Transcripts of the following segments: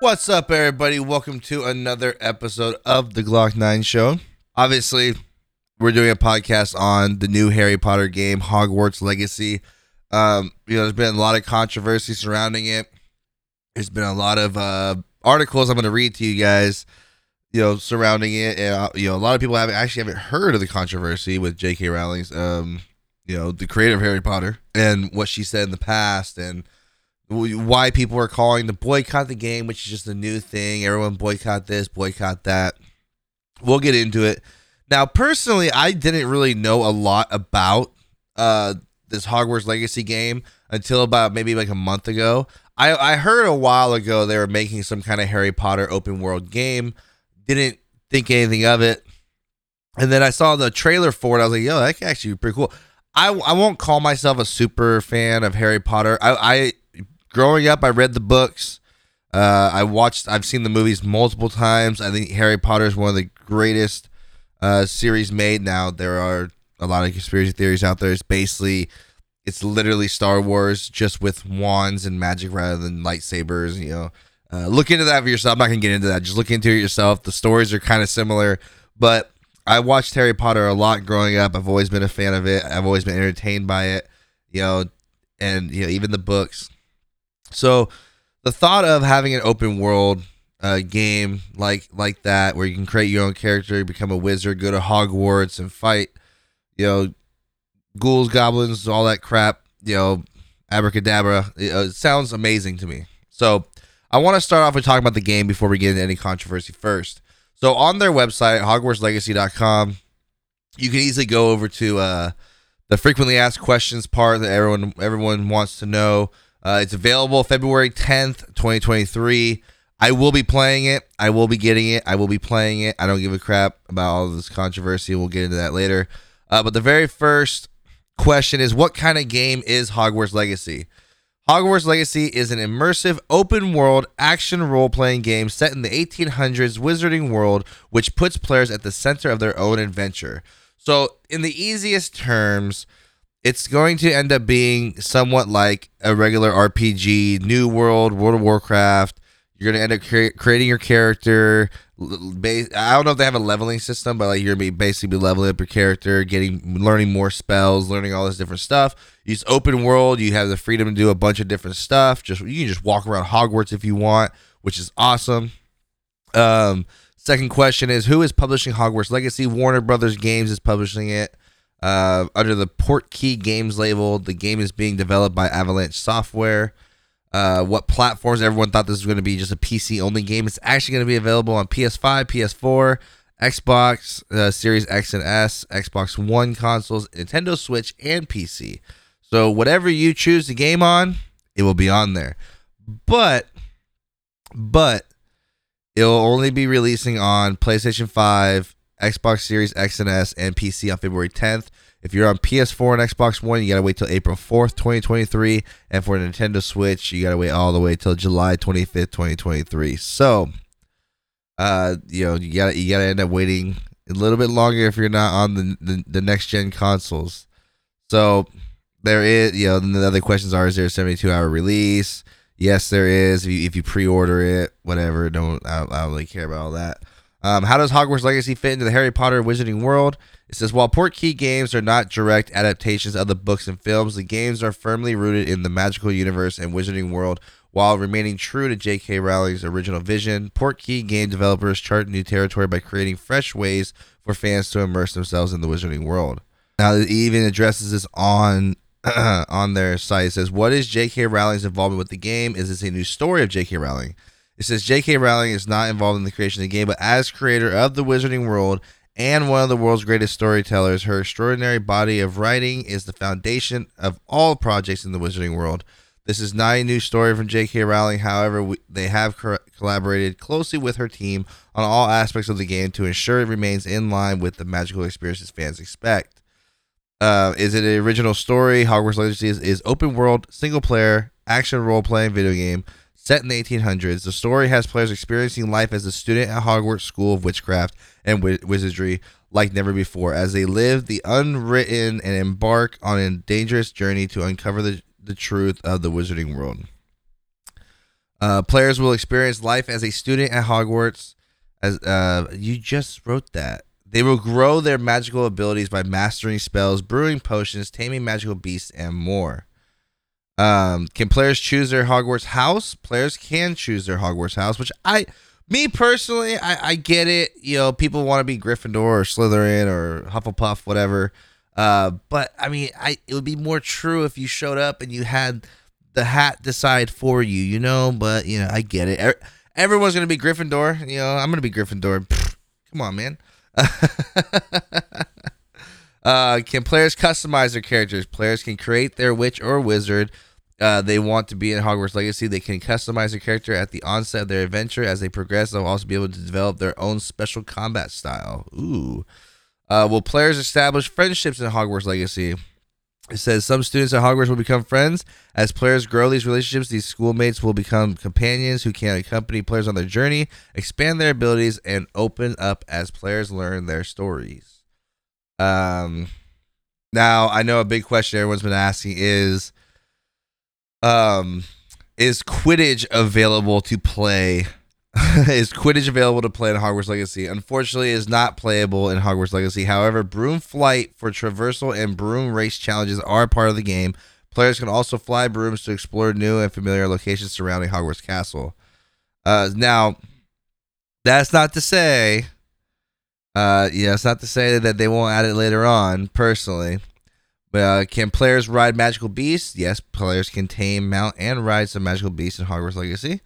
What's up, everybody? Welcome to another episode of the Glock 9 Show. Obviously, we're doing a podcast on the new Harry Potter game, Hogwarts Legacy. Um, you know, there's been a lot of controversy surrounding it. There's been a lot of uh, articles I'm going to read to you guys, you know, surrounding it. And, uh, you know, a lot of people haven't actually haven't heard of the controversy with J.K. Rowling's, um, you know, the creator of Harry Potter and what she said in the past and why people are calling the boycott the game, which is just a new thing. Everyone boycott this, boycott that. We'll get into it. Now, personally, I didn't really know a lot about uh, this Hogwarts Legacy game until about maybe like a month ago. I, I heard a while ago they were making some kind of Harry Potter open world game. Didn't think anything of it. And then I saw the trailer for it. I was like, yo, that actually be pretty cool. I, I won't call myself a super fan of Harry Potter. I, I growing up, I read the books. Uh, I watched. I've seen the movies multiple times. I think Harry Potter is one of the greatest uh, series made. Now there are a lot of conspiracy theories out there. It's basically, it's literally Star Wars just with wands and magic rather than lightsabers. You know, uh, look into that for yourself. I'm not gonna get into that. Just look into it yourself. The stories are kind of similar, but I watched Harry Potter a lot growing up. I've always been a fan of it. I've always been entertained by it. You know, and you know even the books. So the thought of having an open world uh, game like like that, where you can create your own character, become a wizard, go to Hogwarts and fight, you know, ghouls, goblins, all that crap, you know, abracadabra. It, uh, sounds amazing to me. So I want to start off with talking about the game before we get into any controversy first. So on their website, HogwartsLegacy.com, you can easily go over to uh, the frequently asked questions part that everyone everyone wants to know. Uh, it's available February 10th, 2023. I will be playing it. I will be getting it. I will be playing it. I don't give a crap about all this controversy. We'll get into that later. Uh, but the very first question is what kind of game is Hogwarts Legacy? Hogwarts Legacy is an immersive, open world action role playing game set in the 1800s wizarding world, which puts players at the center of their own adventure. So, in the easiest terms, it's going to end up being somewhat like a regular RPG, New World, World of Warcraft. You're gonna end up cre- creating your character. I don't know if they have a leveling system, but like you're gonna be basically be leveling up your character, getting, learning more spells, learning all this different stuff. It's open world. You have the freedom to do a bunch of different stuff. Just you can just walk around Hogwarts if you want, which is awesome. Um, second question is who is publishing Hogwarts Legacy? Warner Brothers Games is publishing it. Uh, under the Portkey Games label, the game is being developed by Avalanche Software. Uh, what platforms? Everyone thought this was going to be just a PC only game. It's actually going to be available on PS5, PS4, Xbox uh, Series X and S, Xbox One consoles, Nintendo Switch, and PC. So whatever you choose the game on, it will be on there. But, but it will only be releasing on PlayStation 5, Xbox Series X and S, and PC on February 10th. If you're on PS4 and Xbox One, you gotta wait till April 4th, 2023. And for Nintendo Switch, you gotta wait all the way till July 25th, 2023. So, uh, you know, you gotta you gotta end up waiting a little bit longer if you're not on the the, the next gen consoles. So there is, you know, the other questions are: Is there a 72 hour release? Yes, there is. If you, if you pre-order it, whatever, don't I, don't I don't really care about all that. Um, how does Hogwarts Legacy fit into the Harry Potter Wizarding world? It says while Portkey games are not direct adaptations of the books and films, the games are firmly rooted in the magical universe and Wizarding world while remaining true to J.K. Rowling's original vision. Portkey game developers chart new territory by creating fresh ways for fans to immerse themselves in the Wizarding world. Now, it even addresses this on on their site. It says, "What is J.K. Rowling's involvement with the game? Is this a new story of J.K. Rowling?" It says J.K. Rowling is not involved in the creation of the game, but as creator of the Wizarding World and one of the world's greatest storytellers, her extraordinary body of writing is the foundation of all projects in the Wizarding World. This is not a new story from J.K. Rowling. However, we, they have co- collaborated closely with her team on all aspects of the game to ensure it remains in line with the magical experiences fans expect. Uh, is it an original story? Hogwarts Legacy is, is open world, single player, action role playing video game Set in the 1800s, the story has players experiencing life as a student at Hogwarts School of Witchcraft and Wizardry like never before, as they live the unwritten and embark on a dangerous journey to uncover the, the truth of the wizarding world. Uh, players will experience life as a student at Hogwarts. As uh, you just wrote that, they will grow their magical abilities by mastering spells, brewing potions, taming magical beasts, and more. Um, can players choose their Hogwarts house? Players can choose their Hogwarts house, which I, me personally, I, I get it. You know, people want to be Gryffindor or Slytherin or Hufflepuff, whatever. Uh, but I mean, I it would be more true if you showed up and you had the hat decide for you, you know. But you know, I get it. Everyone's gonna be Gryffindor. You know, I'm gonna be Gryffindor. Pfft, come on, man. uh, can players customize their characters? Players can create their witch or wizard uh, they want to be in Hogwarts Legacy. They can customize their character at the onset of their adventure. As they progress, they'll also be able to develop their own special combat style. Ooh. Uh, will players establish friendships in Hogwarts Legacy? It says some students at Hogwarts will become friends. As players grow these relationships, these schoolmates will become companions who can accompany players on their journey, expand their abilities, and open up as players learn their stories. Um, now I know a big question everyone's been asking is, um, is Quidditch available to play is Quidditch available to play in Hogwarts Legacy? Unfortunately, is not playable in Hogwarts Legacy. However, broom flight for traversal and broom race challenges are part of the game. Players can also fly brooms to explore new and familiar locations surrounding Hogwarts Castle. Uh, now, that's not to say, uh, yeah, it's not to say that they won't add it later on. Personally, but uh, can players ride magical beasts? Yes, players can tame, mount, and ride some magical beasts in Hogwarts Legacy.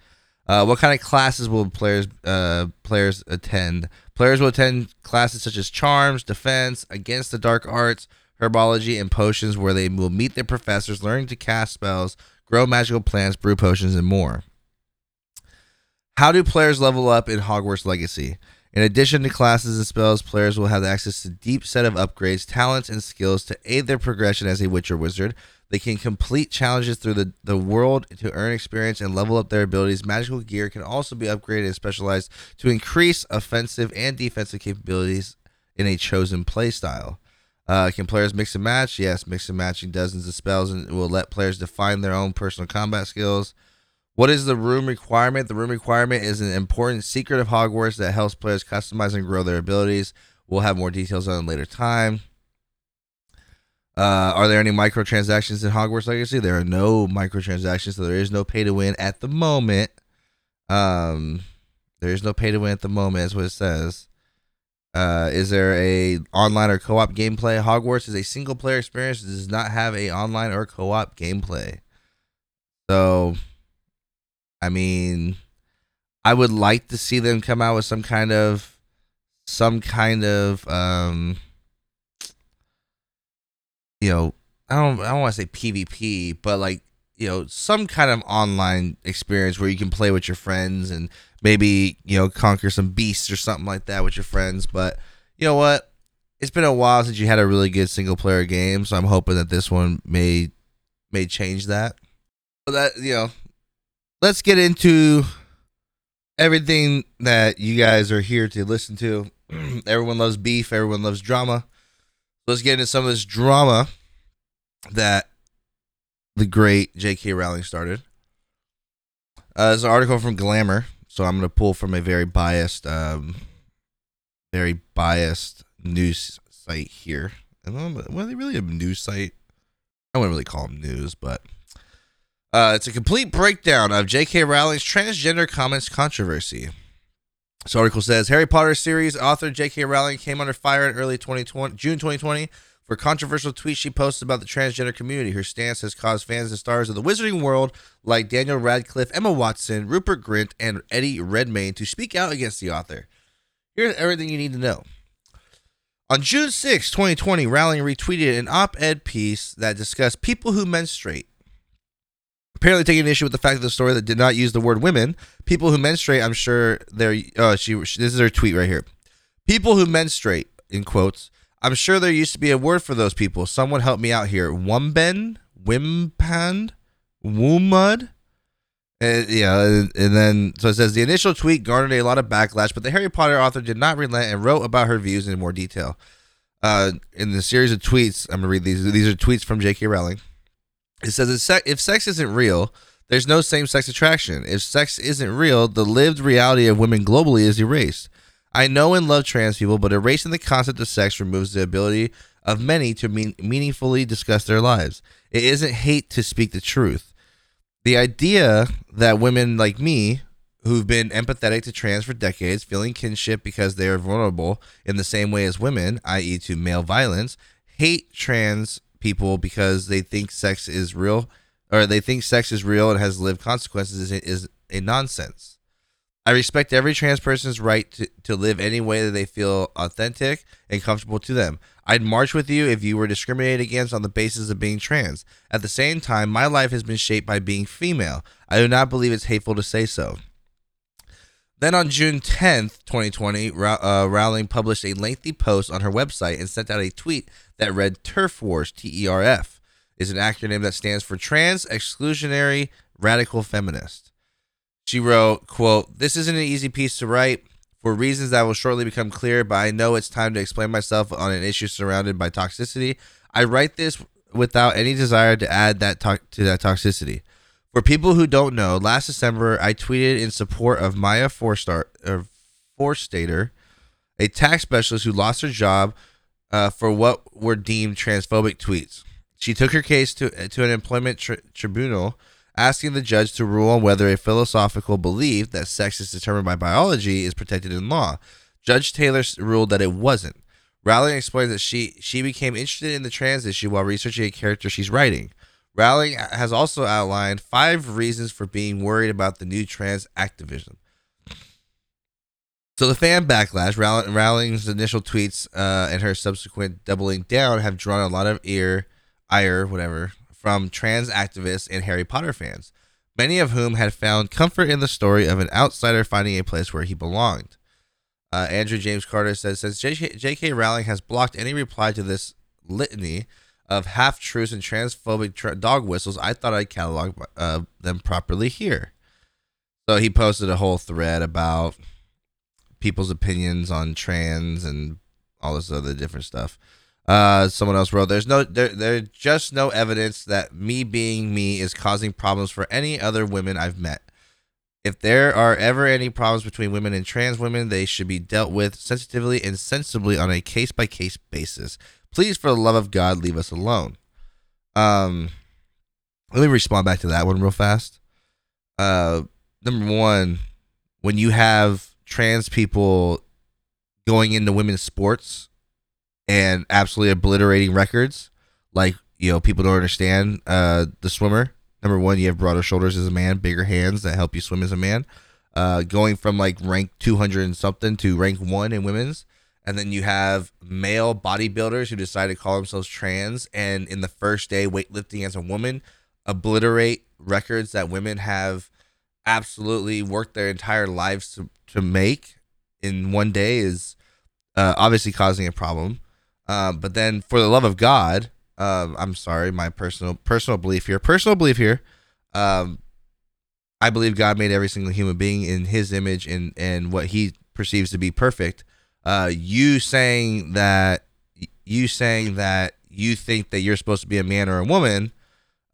Uh, what kind of classes will players uh, players attend? Players will attend classes such as charms, defense, against the dark arts, herbology, and potions, where they will meet their professors, learning to cast spells, grow magical plants, brew potions, and more. How do players level up in Hogwarts Legacy? In addition to classes and spells, players will have access to a deep set of upgrades, talents, and skills to aid their progression as a witch or wizard. They can complete challenges through the, the world to earn experience and level up their abilities. Magical gear can also be upgraded and specialized to increase offensive and defensive capabilities in a chosen playstyle. Uh, can players mix and match? Yes, mix and matching dozens of spells and will let players define their own personal combat skills. What is the room requirement? The room requirement is an important secret of Hogwarts that helps players customize and grow their abilities. We'll have more details on it later time. Uh, are there any microtransactions in Hogwarts Legacy? There are no microtransactions, so there is no pay to win at the moment. Um, there is no pay to win at the moment, is what it says. Uh, is there a online or co-op gameplay? Hogwarts is a single player experience. It does not have a online or co-op gameplay. So, I mean, I would like to see them come out with some kind of, some kind of, um, you know, I don't I don't want to say PvP, but like you know some kind of online experience where you can play with your friends and maybe you know conquer some beasts or something like that with your friends. But you know what? It's been a while since you had a really good single player game, so I'm hoping that this one may may change that. So that you know, let's get into everything that you guys are here to listen to. everyone loves beef. Everyone loves drama. Let's get into some of this drama that the great J.K. Rowling started. Uh, there's an article from Glamour, so I'm going to pull from a very biased, um, very biased news site here. And well, they really a news site. I wouldn't really call them news, but uh, it's a complete breakdown of J.K. Rowling's transgender comments controversy. This article says Harry Potter series author J.K. Rowling came under fire in early 2020, June 2020 for controversial tweets she posted about the transgender community. Her stance has caused fans and stars of the wizarding world like Daniel Radcliffe, Emma Watson, Rupert Grint, and Eddie Redmayne to speak out against the author. Here's everything you need to know. On June 6, 2020, Rowling retweeted an op ed piece that discussed people who menstruate apparently taking issue with the fact of the story that did not use the word women. People who menstruate, I'm sure they're. Uh, she. This is her tweet right here. People who menstruate, in quotes. I'm sure there used to be a word for those people. Someone help me out here. Wumben, Wimpan, Woomud. And, yeah, and, and then so it says the initial tweet garnered a lot of backlash, but the Harry Potter author did not relent and wrote about her views in more detail. Uh, in the series of tweets, I'm gonna read these. These are tweets from J.K. Rowling. It says if sex isn't real, There's no same sex attraction. If sex isn't real, the lived reality of women globally is erased. I know and love trans people, but erasing the concept of sex removes the ability of many to mean, meaningfully discuss their lives. It isn't hate to speak the truth. The idea that women like me, who've been empathetic to trans for decades, feeling kinship because they are vulnerable in the same way as women, i.e., to male violence, hate trans people because they think sex is real or they think sex is real and has lived consequences is, is a nonsense. I respect every trans person's right to, to live any way that they feel authentic and comfortable to them. I'd march with you if you were discriminated against on the basis of being trans. At the same time, my life has been shaped by being female. I do not believe it's hateful to say so. Then on June 10th, 2020, uh, Rowling published a lengthy post on her website and sent out a tweet that read TERF Wars, T E R F is an acronym that stands for Trans Exclusionary Radical Feminist. She wrote, quote, This isn't an easy piece to write for reasons that will shortly become clear, but I know it's time to explain myself on an issue surrounded by toxicity. I write this without any desire to add that to-, to that toxicity. For people who don't know, last December I tweeted in support of Maya Forstar, or Forstater, a tax specialist who lost her job uh, for what were deemed transphobic tweets. She took her case to, to an employment tri- tribunal, asking the judge to rule on whether a philosophical belief that sex is determined by biology is protected in law. Judge Tayler ruled that it wasn't. Rowling explains that she she became interested in the trans issue while researching a character she's writing. Rowling has also outlined five reasons for being worried about the new trans activism. So the fan backlash, Rowling's initial tweets uh, and her subsequent doubling down have drawn a lot of ear ire, whatever, from trans activists and Harry Potter fans, many of whom had found comfort in the story of an outsider finding a place where he belonged. Uh, Andrew James Carter says, since J.K. Rowling has blocked any reply to this litany of half truths and transphobic tra- dog whistles, I thought I'd catalog uh, them properly here. So he posted a whole thread about people's opinions on trans and all this other different stuff. Uh, someone else wrote, "There's no there there's just no evidence that me being me is causing problems for any other women I've met. If there are ever any problems between women and trans women, they should be dealt with sensitively and sensibly on a case by case basis. Please, for the love of God, leave us alone." Um, let me respond back to that one real fast. Uh, number one, when you have trans people going into women's sports and absolutely obliterating records. Like, you know, people don't understand uh, the swimmer. Number one, you have broader shoulders as a man, bigger hands that help you swim as a man. Uh, going from like rank 200 and something to rank one in women's. And then you have male bodybuilders who decide to call themselves trans and in the first day weightlifting as a woman obliterate records that women have absolutely worked their entire lives to, to make in one day is uh, obviously causing a problem. Um, but then, for the love of God, um, I'm sorry, my personal personal belief here. Personal belief here. Um, I believe God made every single human being in His image and and what He perceives to be perfect. Uh, you saying that you saying that you think that you're supposed to be a man or a woman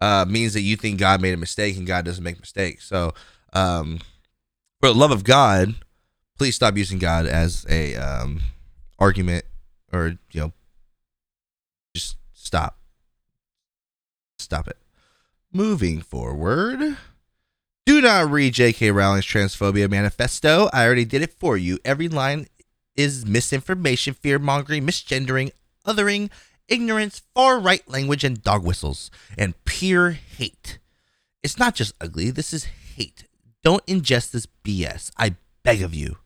uh, means that you think God made a mistake and God doesn't make mistakes. So, um, for the love of God, please stop using God as a um, argument or you know just stop. Stop it. Moving forward. Do not read J.K. Rowling's transphobia manifesto. I already did it for you. Every line is misinformation, fear mongering, misgendering, othering, ignorance, far right language, and dog whistles, and pure hate. It's not just ugly, this is hate. Don't ingest this BS. I beg of you.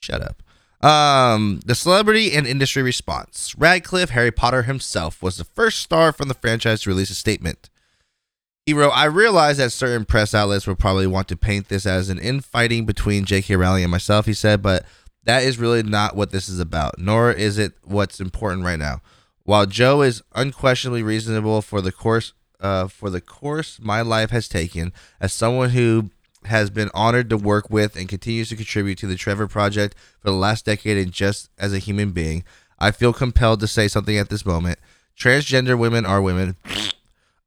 Shut up. Um, the celebrity and industry response. Radcliffe, Harry Potter himself, was the first star from the franchise to release a statement. He wrote, I realize that certain press outlets will probably want to paint this as an infighting between J.K. Rowling and myself, he said, but that is really not what this is about, nor is it what's important right now. While Jo is unquestionably reasonable for the course uh, for the course my life has taken, as someone who has been honored to work with and continues to contribute to the Trevor Project for the last decade and just as a human being. I feel compelled to say something at this moment. Transgender women are women.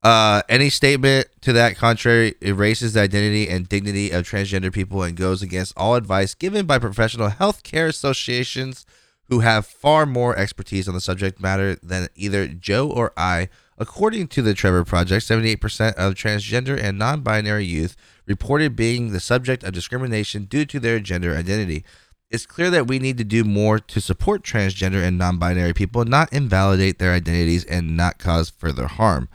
Uh, any statement to that contrary erases the identity and dignity of transgender people and goes against all advice given by professional health care associations who have far more expertise on the subject matter than either Jo or I. According to the Trevor Project, 78% of transgender and non binary youth reported being the subject of discrimination due to their gender identity. It's clear that we need to do more to support transgender and non binary people, not invalidate their identities and not cause further harm.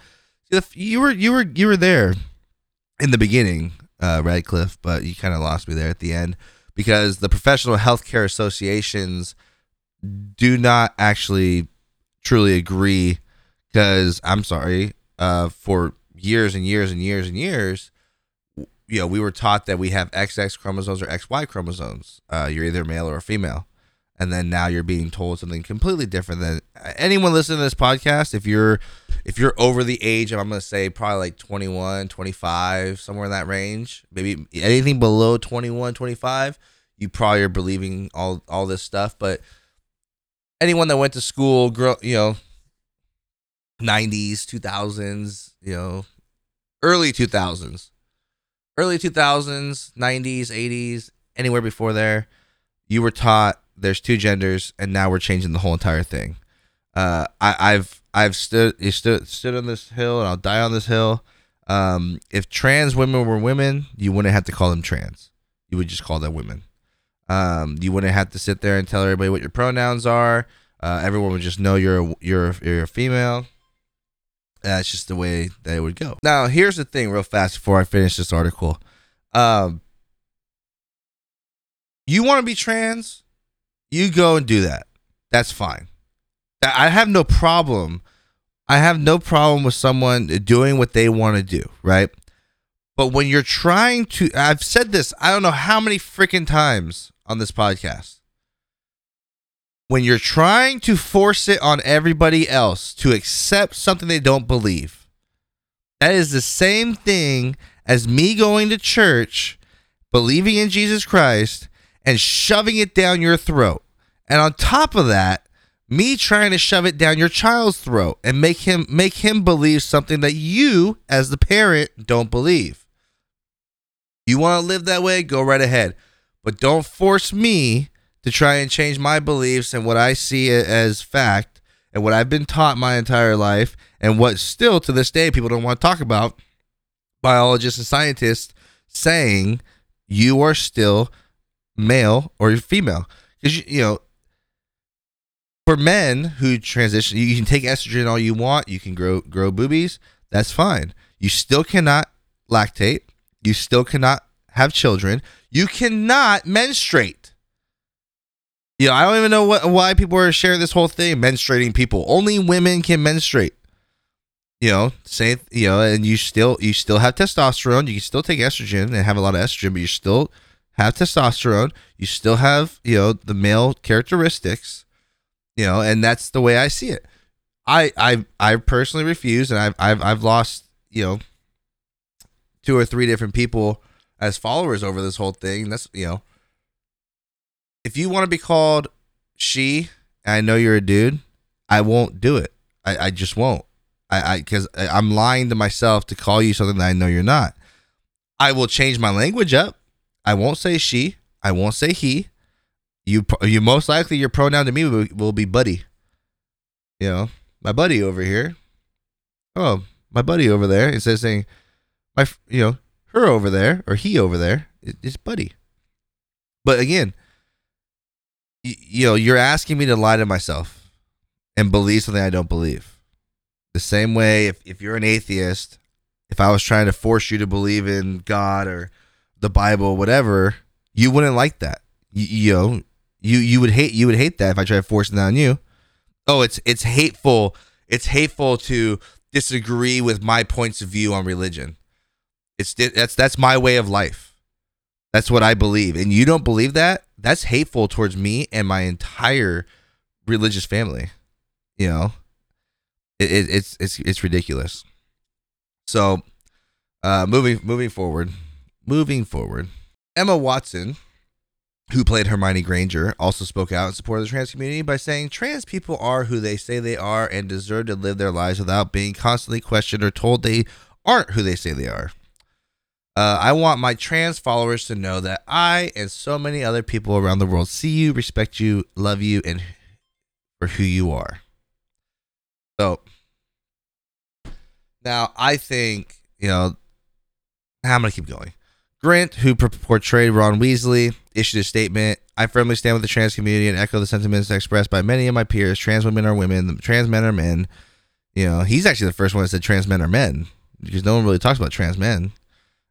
You were you were you were there in the beginning, uh, Radcliffe, but you kind of lost me there at the end because the professional healthcare associations do not actually truly agree because I'm sorry, uh, for years and years and years and years, you know, we were taught that we have XX chromosomes or XY chromosomes. Uh, you're either male or female. And then now you're being told something completely different than anyone listening to this podcast. If you're if you're over the age of I'm going to say probably like 21, 25, somewhere in that range, maybe anything below 21, 25, you probably are believing all all this stuff, but anyone that went to school, girl, you know, 90s, 2000s, you know, early 2000s, early 2000s, 90s, 80s, anywhere before there, you were taught there's two genders, and now we're changing the whole entire thing. Uh, I, I've I've stood you stood stood on this hill, and I'll die on this hill. Um, if trans women were women, you wouldn't have to call them trans. You would just call them women. Um, you wouldn't have to sit there and tell everybody what your pronouns are. Uh, everyone would just know you're a, you're you're a female. That's just the way that it would go. Now, here's the thing, real fast before I finish this article. Um, you want to be trans? You go and do that. That's fine. I have no problem. I have no problem with someone doing what they want to do, right? But when you're trying to, I've said this, I don't know how many freaking times on this podcast. When you're trying to force it on everybody else to accept something they don't believe, that is the same thing as me going to church, believing in Jesus Christ, and shoving it down your throat. And on top of that, me trying to shove it down your child's throat and make him make him believe something that you as the parent don't believe. You want to live that way? Go right ahead. But don't force me to try and change my beliefs and what I see as fact and what I've been taught my entire life and what still to this day people don't want to talk about biologists and scientists saying you are still male or female because you, you know for men who transition you can take estrogen all you want you can grow grow boobies that's fine you still cannot lactate you still cannot have children you cannot menstruate. You know, I don't even know what, why people are sharing this whole thing, menstruating people. Only women can menstruate. You know, say you know, and you still you still have testosterone. You can still take estrogen and have a lot of estrogen, but you still have testosterone. You still have you know the male characteristics. You know, and that's the way I see it. I I I personally refuse, and I've I've I've lost you know two or three different people as followers over this whole thing. That's you know, if you want to be called she, I know you're a dude, I won't do it. I, I just won't. I because I'm lying to myself to call you something that I know you're not. I will change my language up. I won't say she. I won't say he. You you most likely your pronoun to me will, will be buddy. You know, my buddy over here. Oh, my buddy over there. Instead says saying, my you know her over there or he over there is buddy. But again, you, you know, you're asking me to lie to myself and believe something I don't believe. The same way, if, if you're an atheist, if I was trying to force you to believe in God or the Bible, whatever, you wouldn't like that. You, you know, you you would hate you would hate that if I tried forcing that on you. Oh, it's it's hateful. It's hateful to disagree with my points of view on religion. It's that's that's my way of life. That's what I believe. And you don't believe that? That's hateful towards me and my entire religious family. You know, it, it, it's it's it's ridiculous. So, uh, moving moving forward, moving forward, Emma Watson who played Hermione Granger, also spoke out in support of the trans community by saying trans people are who they say they are and deserve to live their lives without being constantly questioned or told they aren't who they say they are. Uh, I want my trans followers to know that I and so many other people around the world see you, respect you, love you, and for who you are. So now I think, you know, I'm going to keep going. Grint, who portrayed Ron Weasley, issued a statement. I firmly stand with the trans community and echo the sentiments expressed by many of my peers. Trans women are women, trans men are men. You know, he's actually the first one that said trans men are men because no one really talks about trans men.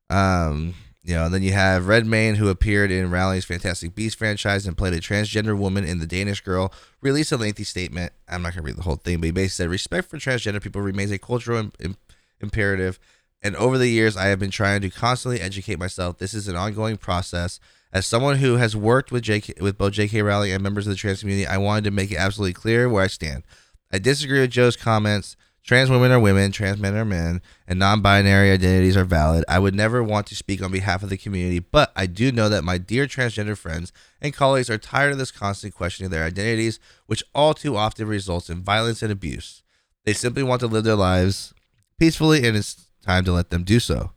Um, you know, and then you have Redmayne, who appeared in Rowling's Fantastic Beasts franchise and played a transgender woman in The Danish Girl, released a lengthy statement. I'm not going to read the whole thing, but he basically said respect for transgender people remains a cultural Im- Im- imperative and over the years, I have been trying to constantly educate myself. This is an ongoing process. As someone who has worked with JK, with both J.K. Rowling and members of the trans community, I wanted to make it absolutely clear where I stand. I disagree with Jo's comments. Trans women are women, trans men are men, and non-binary identities are valid. I would never want to speak on behalf of the community, but I do know that my dear transgender friends and colleagues are tired of this constant questioning of their identities, which all too often results in violence and abuse. They simply want to live their lives peacefully, and time to let them do so.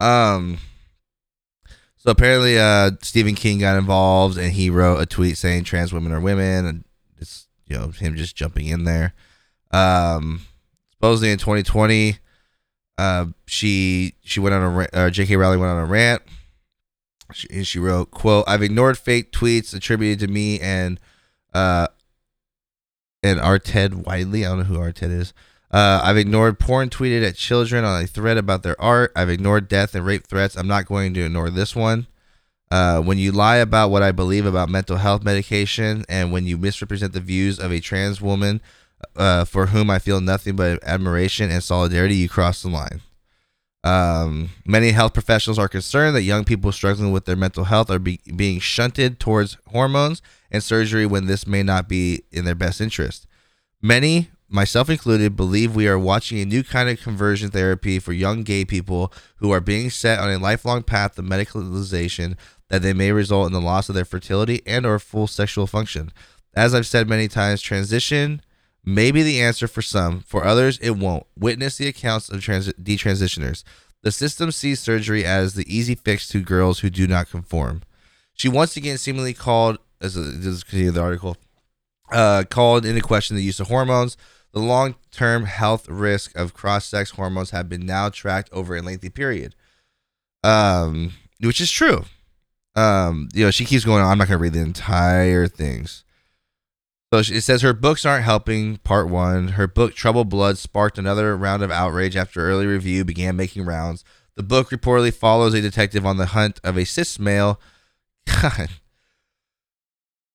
Um, so apparently, uh, Stephen King got involved and he wrote a tweet saying trans women are women, and it's you know him just jumping in there. Um, supposedly in 2020, uh, she she went on a uh, J.K. Rowling went on a rant. She, she wrote, "quote I've ignored fake tweets attributed to me and uh and Arted Widely. I don't know who Arted is. Uh, I've ignored porn tweeted at children on a thread about their art. I've ignored death and rape threats. I'm not going to ignore this one. Uh, when you lie about what I believe about mental health medication and when you misrepresent the views of a trans woman uh, for whom I feel nothing but admiration and solidarity, you cross the line. Um, many health professionals are concerned that young people struggling with their mental health are be- being shunted towards hormones and surgery when this may not be in their best interest. Many myself included, believe we are watching a new kind of conversion therapy for young gay people who are being set on a lifelong path of medicalization that they may result in the loss of their fertility and or full sexual function. As I've said many times, transition may be the answer for some, for others it won't. Witness the accounts of trans- detransitioners. The system sees surgery as the easy fix to girls who do not conform. She once again seemingly called, as a, this is the article, uh, called into question the use of hormones, the long term health risk of cross sex hormones have been now tracked over a lengthy period. Um, which is true. Um, you know, she keeps going on. I'm not going to read the entire things. So it says her books aren't helping. Part one. Her book Troubled Blood sparked another round of outrage after early review began making rounds. The book reportedly follows a detective on the hunt of a cis male. God,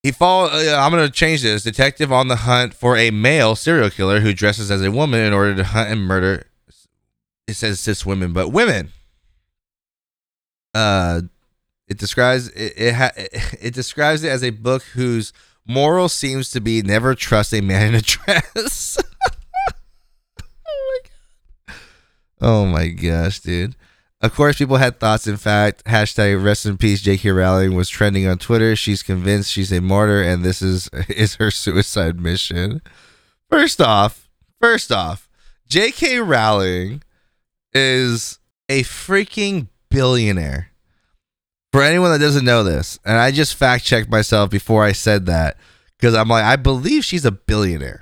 he fall. Uh, I'm gonna change this. Detective on the hunt for a male serial killer who dresses as a woman in order to hunt and murder. It says cis women, but women. Uh, it describes it. It, ha, it describes it as a book whose moral seems to be never trust a man in a dress. oh my god. Oh my gosh, dude. Of course, people had thoughts. In fact, hashtag rest in peace J.K. Rowling was trending on Twitter. She's convinced she's a martyr, and this is is her suicide mission. First off, first off, J.K. Rowling is a freaking billionaire. For anyone that doesn't know this, and I just fact checked myself before I said that because I'm like, I believe she's a billionaire.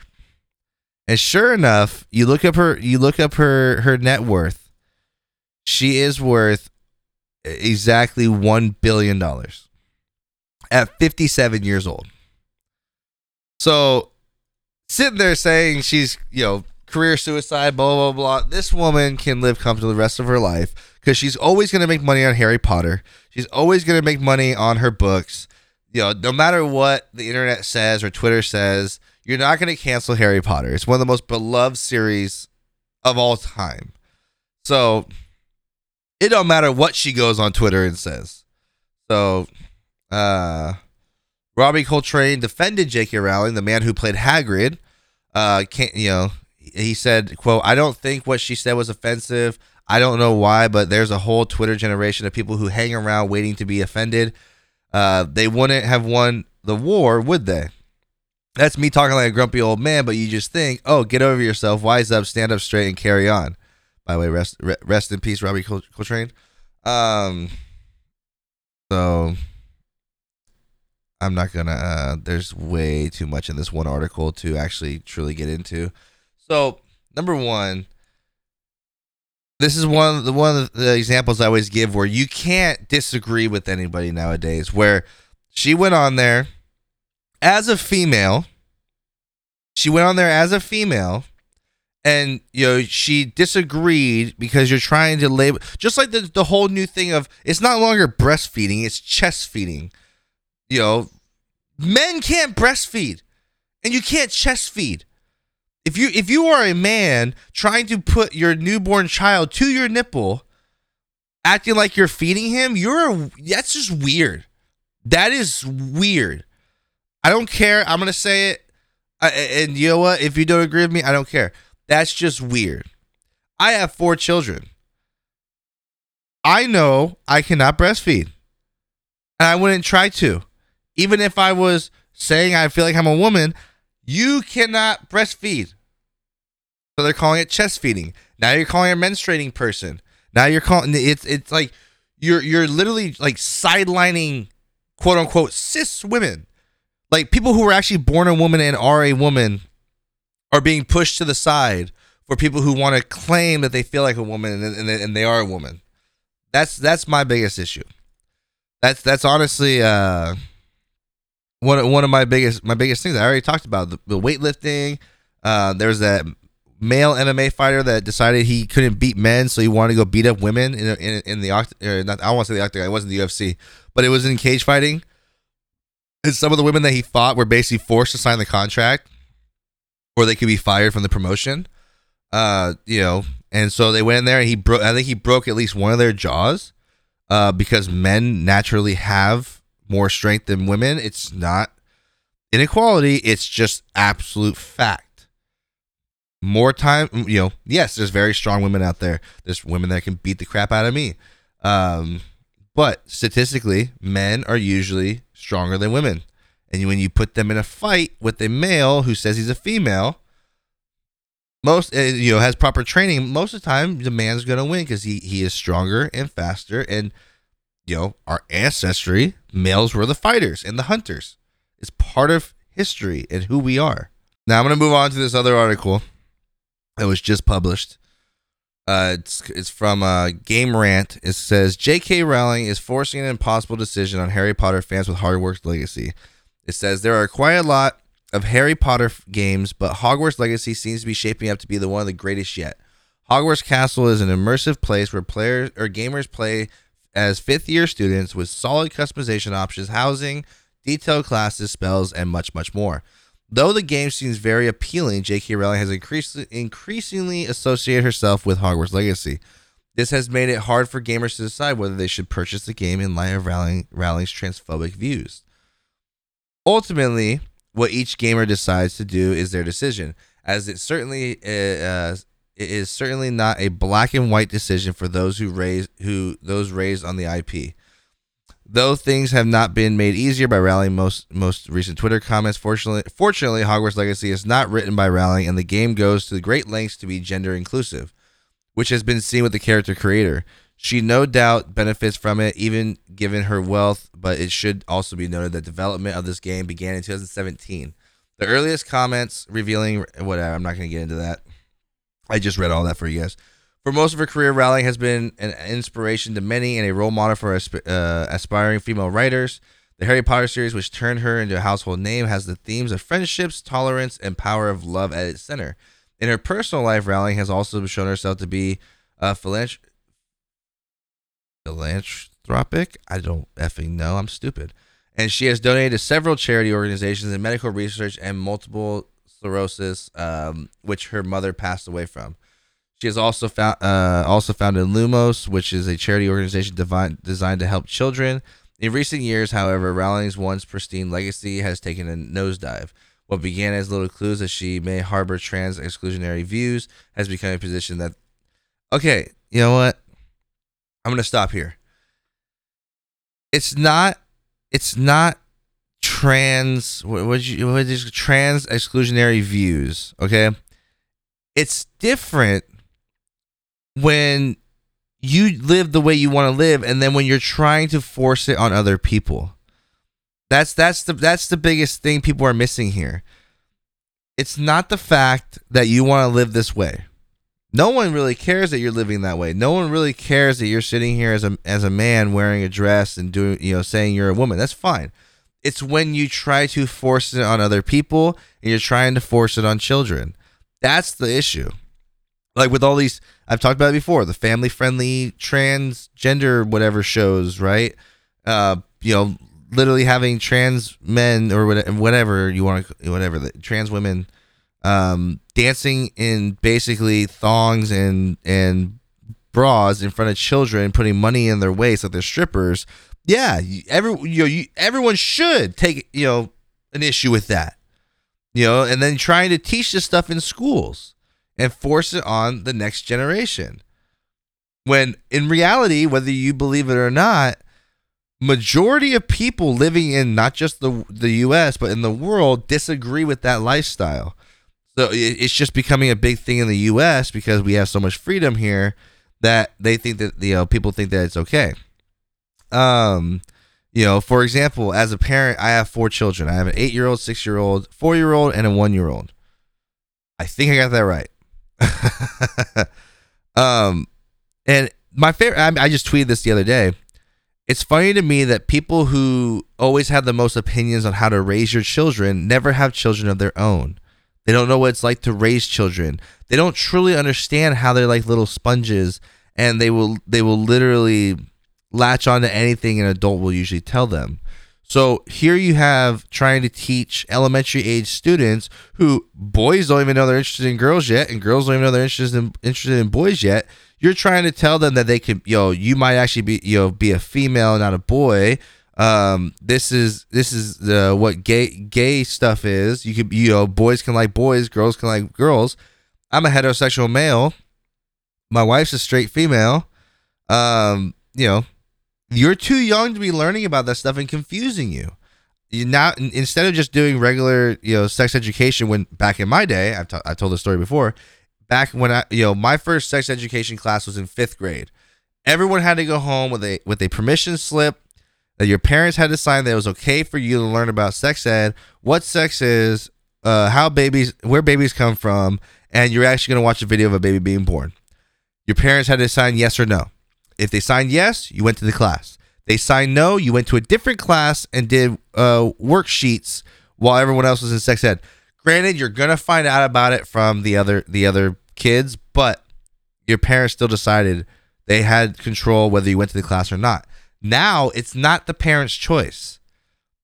And sure enough, you look up her, you look up her her net worth she is worth exactly $1 billion at 57 years old. So, sitting there saying she's, you know, career suicide, blah, blah, blah. This woman can live comfortably the rest of her life because she's always going to make money on Harry Potter. She's always going to make money on her books. You know, no matter what the internet says or Twitter says, you're not going to cancel Harry Potter. It's one of the most beloved series of all time. So, it don't matter what she goes on Twitter and says. So, uh, Robbie Coltrane defended J.K. Rowling, the man who played Hagrid. Uh, can't you know? He said, "quote I don't think what she said was offensive. I don't know why, but there's a whole Twitter generation of people who hang around waiting to be offended. uh, they wouldn't have won the war, would they? That's me talking like a grumpy old man, but you just think, oh, get over yourself, wise up, stand up straight, and carry on. By the way, rest rest in peace, Robbie Coltrane. Um, so I'm not gonna. Uh, there's way too much in this one article to actually truly get into. So number one, this is one of the one of the examples I always give where you can't disagree with anybody nowadays. Where she went on there as a female. She went on there as a female and you know she disagreed because you're trying to label just like the, the whole new thing of it's not longer breastfeeding it's chest feeding. You know men can't breastfeed and you can't chest feed. If you if you are a man trying to put your newborn child to your nipple acting like you're feeding him you're that's just weird. That is weird. I don't care. I'm gonna say it. I, and you know what? If you don't agree with me i don't care that's just weird. I have four children. I know I cannot breastfeed. And I wouldn't try to. Even if I was saying I feel like I'm a woman, you cannot breastfeed. So they're calling it chest feeding. Now you're calling a menstruating person. Now you're calling it's it's like you're you're literally like sidelining quote unquote cis women. Like people who were actually born a woman and are a woman are being pushed to the side for people who want to claim that they feel like a woman and, and, and they are a woman. That's that's my biggest issue. That's that's honestly uh, one one of my biggest my biggest things. I already talked about the, the weightlifting. Uh, there's that male MMA fighter that decided he couldn't beat men, so he wanted to go beat up women in in, in the octagon. I don't want to say the octagon. It wasn't the UFC, but it was in cage fighting. And some of the women that he fought were basically forced to sign the contract or they could be fired from the promotion. Uh, you know, and so they went in there and he broke. I think he broke at least one of their jaws, uh, because men naturally have more strength than women. It's not inequality. It's just absolute fact. More time, you know. Yes, there's very strong women out there. There's women that can beat the crap out of me. Um, but statistically, men are usually stronger than women. And when you put them in a fight with a male who says he's a female, most uh, you know has proper training. Most of the time, the man's gonna win because he he is stronger and faster. And you know, our ancestry, males were the fighters and the hunters. It's part of history and who we are. Now I'm gonna move on to this other article that was just published. Uh, it's it's from uh, Game Rant. It says J.K. Rowling is forcing an impossible decision on Harry Potter fans with Hogwarts Legacy. It says there are quite a lot of Harry Potter games, but Hogwarts Legacy seems to be shaping up to be the one of the greatest yet. Hogwarts Castle is an immersive place where players or gamers play as fifth year students with solid customization options, housing, detailed classes, spells, and much, much more. Though the game seems very appealing, J.K. Rowling has increased, increasingly associated herself with Hogwarts Legacy. This has made it hard for gamers to decide whether they should purchase the game in light of Rowling, Rowling's transphobic views. Ultimately, what each gamer decides to do is their decision, as it certainly uh, uh, it is certainly not a black and white decision for those who raise who those raised on the IP. Though things have not been made easier by Rowling most most recent Twitter comments, fortunately, fortunately, Hogwarts Legacy is not written by Rowling, and the game goes to great lengths to be gender inclusive, which has been seen with the character creator. She no doubt benefits from it, even given her wealth, but it should also be noted that development of this game began in 2017. The earliest comments revealing whatever, I'm not going to get into that. I just read all that for you guys. For most of her career, Rowling has been an inspiration to many and a role model for uh, aspiring female writers. The Harry Potter series, which turned her into a household name, has the themes of friendships, tolerance, and power of love at its center. In her personal life, Rowling has also shown herself to be a philanthropist philanthropic. I don't effing know. I'm stupid. And she has donated to several charity organizations in medical research and multiple sclerosis, um, which her mother passed away from. She has also found uh, also founded Lumos, which is a charity organization divine, designed to help children. In recent years, however, Rowling's once pristine legacy has taken a nosedive. What began as little clues that she may harbor trans exclusionary views has become a position that. Okay, you know what? I'm going to stop here. It's not it's not trans what what you what is trans exclusionary views okay? It's different when you live the way you want to live and then when you're trying to force it on other people. That's that's the that's the biggest thing people are missing here. It's not the fact that you want to live this way no one really cares that you're living that way. No one really cares that you're sitting here as a as a man wearing a dress and doing you know saying you're a woman. That's fine. It's when you try to force it on other people and you're trying to force it on children. That's the issue. Like with all these I've talked about it before, the family friendly transgender whatever shows, right? Uh, you know, literally having trans men or whatever you want to whatever the trans women um dancing in basically thongs and and bras in front of children putting money in their waist like they're strippers yeah every you know you, everyone should take you know an issue with that you know and then trying to teach this stuff in schools and force it on the next generation. When in reality, whether you believe it or not, majority of people living in not just the the US but in the world disagree with that lifestyle. So it's just becoming a big thing in the US because we have so much freedom here that they think that you know people think that it's okay. Um you know, for example, as a parent, I have four children. I have an 8-year-old, 6-year-old, 4-year-old and a 1-year-old. I think I got that right. um, and my favorite, I, I just tweeted this the other day. It's funny to me that people who always have the most opinions on how to raise your children never have children of their own. They don't know what it's like to raise children. They don't truly understand how they're like little sponges and they will they will literally latch on to anything an adult will usually tell them. So here you have trying to teach elementary age students who boys don't even know they're interested in girls yet, and girls don't even know they're interested in interested in boys yet. You're trying to tell them that they can, yo, you might actually be, know, be a female, not a boy. Um, this is this is the what gay gay stuff is. You could, you know, boys can like boys, girls can like girls. I'm a heterosexual male. My wife's a straight female. Um, you know, you're too young to be learning about that stuff and confusing you. You now instead of just doing regular, you know, sex education. When back in my day, I've t- I told the story before. Back when I, you know, my first sex education class was in fifth grade. Everyone had to go home with a with a permission slip that your parents had to sign that it was okay for you to learn about sex ed, what sex is, uh, how babies, where babies come from, and you're actually going to watch a video of a baby being born. Your parents had to sign yes or no. If they signed yes, you went to the class. They signed no, you went to a different class and did uh, worksheets while everyone else was in sex ed. Granted, you're gonna find out about it from the other the other kids, but your parents still decided they had control whether you went to the class or not. Now it's not the parents' choice.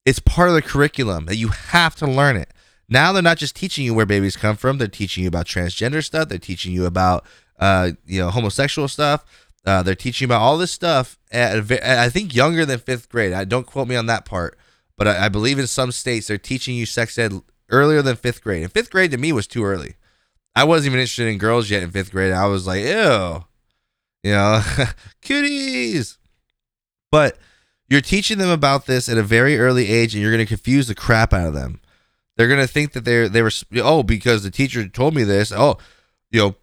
It's part of the curriculum that you have to learn it. Now they're not just teaching you where babies come from; they're teaching you about transgender stuff. They're teaching you about uh, you know homosexual stuff. Uh, they're teaching about all this stuff at, I think younger than fifth grade. I don't quote me on that part, but I, I, believe in some states they're teaching you sex ed earlier than fifth grade. And fifth grade to me was too early. I wasn't even interested in girls yet in fifth grade. I was like, ew, you know, cuties. But you're teaching them about this at a very early age, and you're going to confuse the crap out of them. They're going to think that they're they were oh because the teacher told me this. Oh, you know,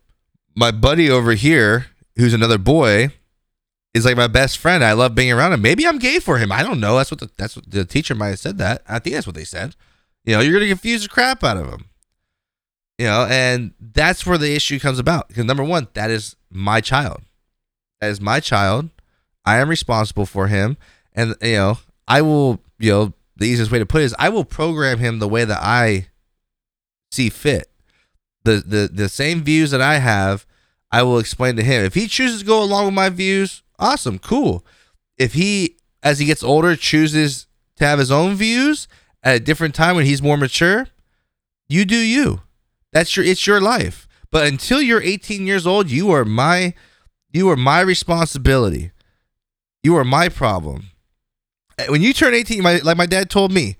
my buddy over here who's another boy, is like my best friend. I love being around him. Maybe I'm gay for him. I don't know. That's what the, that's what the teacher might have said that. I think that's what they said. You know, you're gonna confuse the crap out of them. You know, and that's where the issue comes about. Because number one, that is my child. That is my child. I am responsible for him, and you know, I will. You know, the easiest way to put it is I will program him the way that I see fit. The the the same views that I have I will explain to him. If he chooses to go along with my views, awesome, cool. If he, as he gets older, chooses to have his own views at a different time when he's more mature, you do you. That's your it's your life. But until you're 18 years old, you are my you are my responsibility. You are my problem. Eh, when you turn 18, my, like my dad told me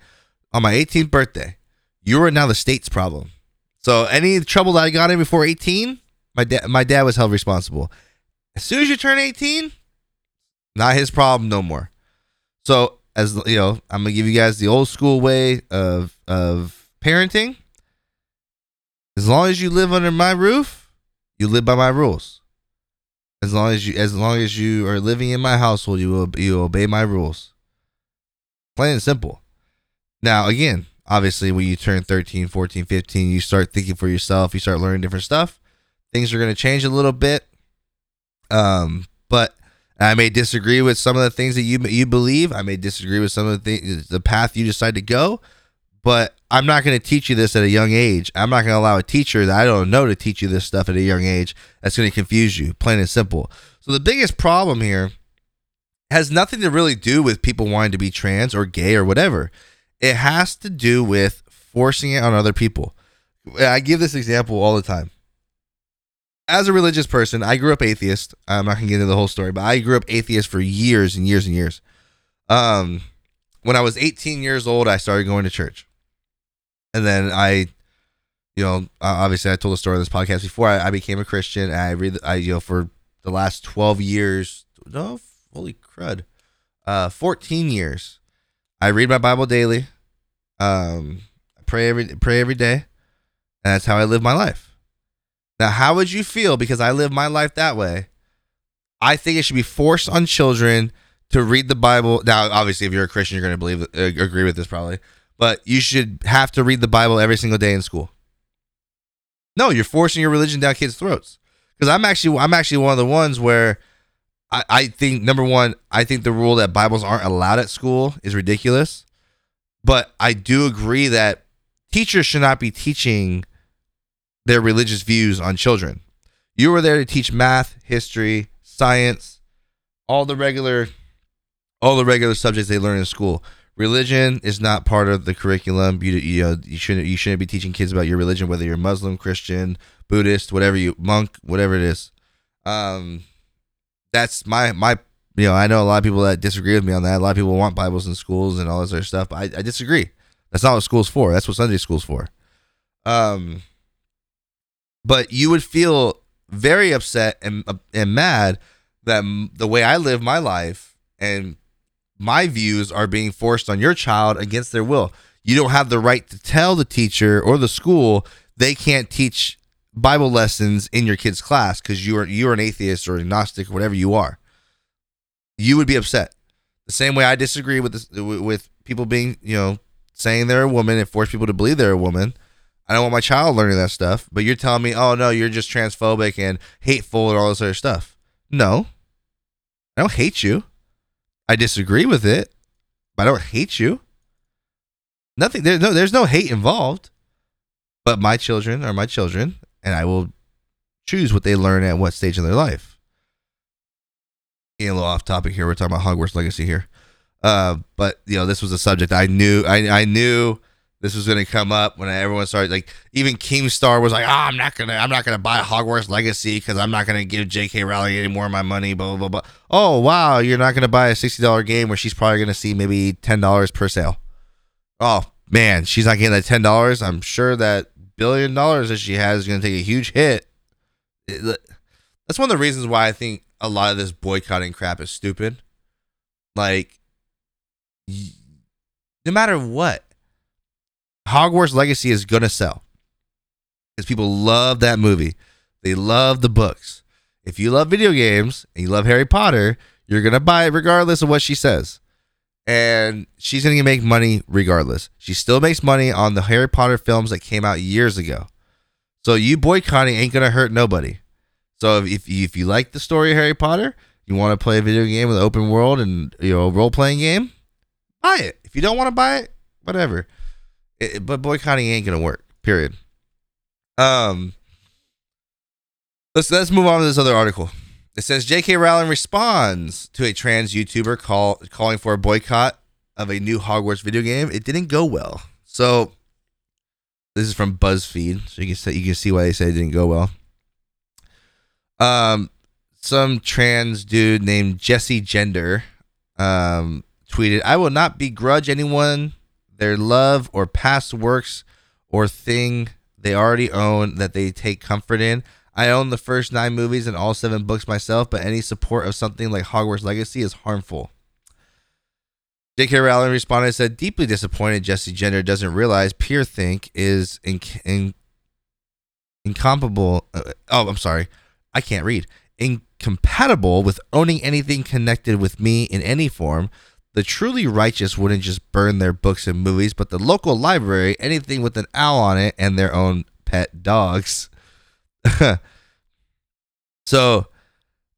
on my 18th birthday, you are now the state's problem. So any trouble that I got in before 18, my dad my dad was held responsible. As soon as you turn 18, not his problem no more. So as you know, I'm gonna give you guys the old school way of of parenting. As long as you live under my roof, you live by my rules. As long as you as long as you are living in my household, you will you obey my rules. Plain and simple. Now, again, obviously when you turn 13, 14, 15, you start thinking for yourself, you start learning different stuff. Things are going to change a little bit. Um, but I may disagree with some of the things that you you believe. I may disagree with some of the things, the path you decide to go. But I'm not going to teach you this at a young age. I'm not going to allow a teacher that I don't know to teach you this stuff at a young age. That's going to confuse you, plain and simple. So the biggest problem here has nothing to really do with people wanting to be trans or gay or whatever. It has to do with forcing it on other people. I give this example all the time as a religious person, I grew up atheist. I'm not gonna get into the whole story, but I grew up atheist for years and years and years. Um, when I was 18 years old, I started going to church, and then I, you know, obviously I told the story on this podcast before. I, I became a Christian. I read, I you know, for the last 12 years, no, holy crud, uh, 14 years, I read my Bible daily. Um, I pray every pray every day, and that's how I live my life. Now, how would you feel? Because I live my life that way. I think it should be forced on children to read the Bible. Now, obviously, if you're a Christian, you're going to believe, uh, agree with this probably, but you should have to read the Bible every single day in school. No, you're forcing your religion down kids' throats. Because I'm actually, I'm actually one of the ones where I, I think number one, I think the rule that Bibles aren't allowed at school is ridiculous. But I do agree that teachers should not be teaching their religious views on children. You were there to teach math, history, science, all the regular all the regular subjects they learn in school. Religion is not part of the curriculum. You you know you shouldn't you shouldn't be teaching kids about your religion, whether you're Muslim, Christian, Buddhist, whatever you monk, whatever it is. Um, that's my my you know I know a lot of people that disagree with me on that. A lot of people want Bibles in schools and all this other stuff, I, I disagree. That's not what school's for. That's what Sunday school's for. Um, but you would feel very upset and and mad that the way I live my life and my views are being forced on your child against their will. You don't have the right to tell the teacher or the school they can't teach Bible lessons in your kid's class because you are you're an atheist or agnostic or whatever you are. You would be upset. The same way I disagree with this, with people being you know saying they're a woman and force people to believe they're a woman. I don't want my child learning that stuff. But you're telling me, oh no, you're just transphobic and hateful and all this other stuff. No, I don't hate you. I disagree with it, but I don't hate you. Nothing. There's no. There's no hate involved. But my children are my children, and I will choose what they learn at what stage in their life. Getting a little off topic here. We're talking about Hogwarts Legacy here. Uh, but you know, this was a subject I knew. I I knew this was going to come up when everyone started like even Keemstar was like, oh, I'm not gonna I'm not gonna buy Hogwarts Legacy because I'm not gonna give J.K. Rowling any more of my money. Blah blah blah. Oh wow, you're not gonna buy a sixty dollar game where she's probably gonna see maybe ten dollars per sale. Oh man, she's not getting that ten dollars. I'm sure that billion dollars that she has is gonna take a huge hit. It, that's one of the reasons why I think a lot of this boycotting crap is stupid. Like, no matter what Hogwarts Legacy is gonna sell because people love that movie. They love the books. If you love video games and you love Harry Potter, you're gonna buy it regardless of what she says. And she's gonna make money regardless. She still makes money on the Harry Potter films that came out years ago. So you boycotting ain't gonna hurt nobody. So if if you like the story of Harry Potter, you want to play a video game with open world and you know role playing game, buy it. If you don't want to buy it, whatever. It, but boycotting ain't gonna work. Period. Um. Let's let's move on to this other article. It says J.K. Rowling responds to a trans YouTuber call calling for a boycott of a new Hogwarts video game. It didn't go well. So this is from BuzzFeed, so you can see, you can see why they say it didn't go well. Um, some trans dude named Jesse Gender um tweeted, "I will not begrudge anyone their love or past works or thing they already own that they take comfort in. I own the first nine movies and all seven books myself, but any support of something like Hogwarts Legacy is harmful. J.K. Rowling responded and said, deeply disappointed Jesse Gender doesn't realize peer think is in, in, incomparable. Uh, oh, I'm sorry. I can't read. Incompatible with owning anything connected with me in any form. The truly righteous wouldn't just burn their books and movies, but the local library, anything with an owl on it, and their own pet dogs. so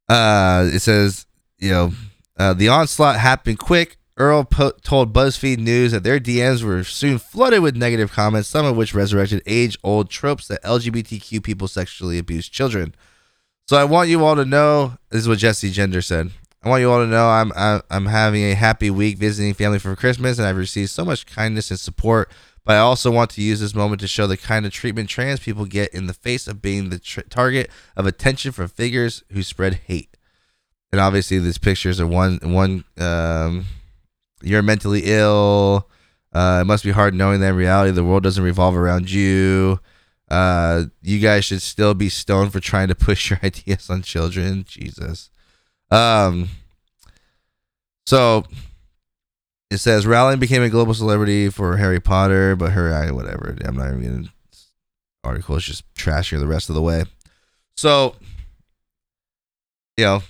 uh, it says, you know, uh, the onslaught happened quick. Earl po- told BuzzFeed News that their DMs were soon flooded with negative comments, some of which resurrected age old tropes that LGBTQ people sexually abuse children. So I want you all to know this is what Jesse Gender said. I want you all to know I'm I'm having a happy week visiting family for Christmas, and I've received so much kindness and support. But I also want to use this moment to show the kind of treatment trans people get in the face of being the tr- target of attention from figures who spread hate. And obviously, these pictures are one one. Um, you're mentally ill. Uh, it must be hard knowing that in reality the world doesn't revolve around you. Uh, you guys should still be stoned for trying to push your ideas on children. Jesus. Um, so it says Rowling became a global celebrity for Harry Potter, but her I, whatever. I'm not even gonna article is just trashier the rest of the way. So you know,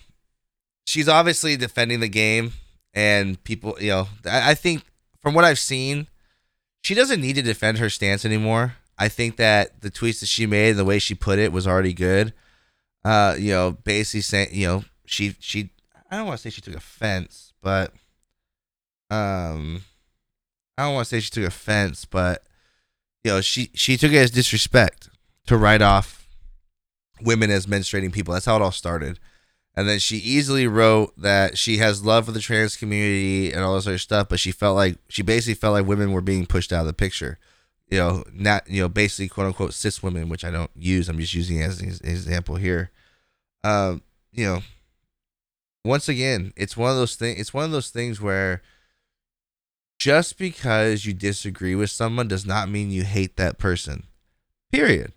she's obviously defending the game and people you know, I, I think from what I've seen, she doesn't need to defend her stance anymore. I think that the tweets that she made and the way she put it was already good. Uh, you know, basically saying, you know, she she I don't want to say she took offense, but um I don't want to say she took offense, but you know, she she took it as disrespect to write off women as menstruating people. That's how it all started. And then she easily wrote that she has love for the trans community and all this other stuff, but she felt like she basically felt like women were being pushed out of the picture. You know, not you know, basically quote unquote cis women, which I don't use. I'm just using as an example here. Um, you know, once again, it's one of those things. It's one of those things where just because you disagree with someone does not mean you hate that person. Period.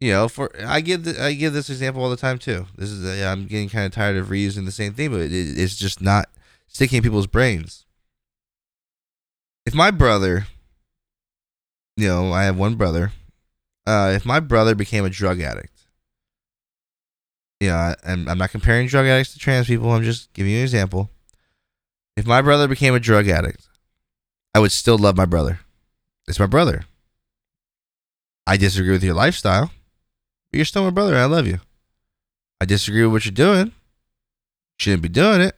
You know, for I give the, I give this example all the time too. This is i I'm getting kind of tired of reusing the same thing, but it, it's just not sticking in people's brains. If my brother, you know, I have one brother. Uh, if my brother became a drug addict, you know, I, I'm, I'm not comparing drug addicts to trans people. I'm just giving you an example. If my brother became a drug addict, I would still love my brother. It's my brother. I disagree with your lifestyle, but you're still my brother. I love you. I disagree with what you're doing. Shouldn't be doing it.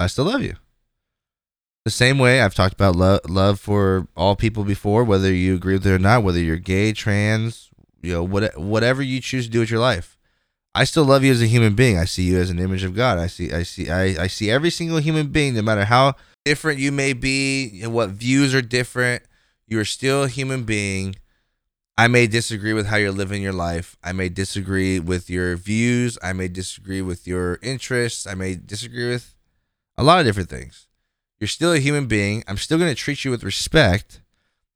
I still love you. The same way I've talked about love, love for all people before, whether you agree with it or not, whether you're gay, trans, you know, what, whatever you choose to do with your life. I still love you as a human being. I see you as an image of God. I see I see I, I see every single human being, no matter how different you may be and what views are different, you are still a human being. I may disagree with how you're living your life. I may disagree with your views. I may disagree with your interests. I may disagree with a lot of different things. You're still a human being. I'm still going to treat you with respect.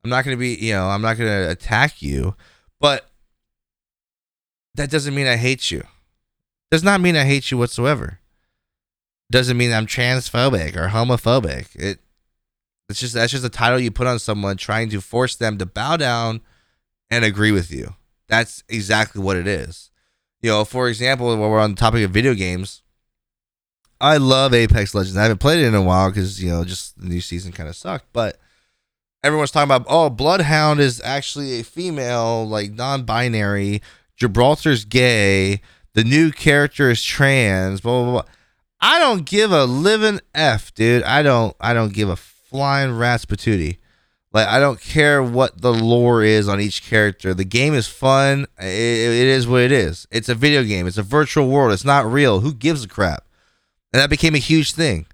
I'm not going to be, you know, I'm not going to attack you, but that doesn't mean I hate you. Does not mean I hate you whatsoever. Doesn't mean I'm transphobic or homophobic. It it's just that's just a title you put on someone trying to force them to bow down and agree with you. That's exactly what it is. You know, for example, while we're on the topic of video games, I love Apex Legends. I haven't played it in a while because you know just the new season kind of sucked. But everyone's talking about oh, Bloodhound is actually a female, like non-binary Gibraltar's gay, the new character is trans, blah blah blah. I don't give a living f, dude. I don't. I don't give a flying rat's patootie. Like I don't care what the lore is on each character. The game is fun. It, it is what it is. It's a video game. It's a virtual world. It's not real. Who gives a crap? And that became a huge thing.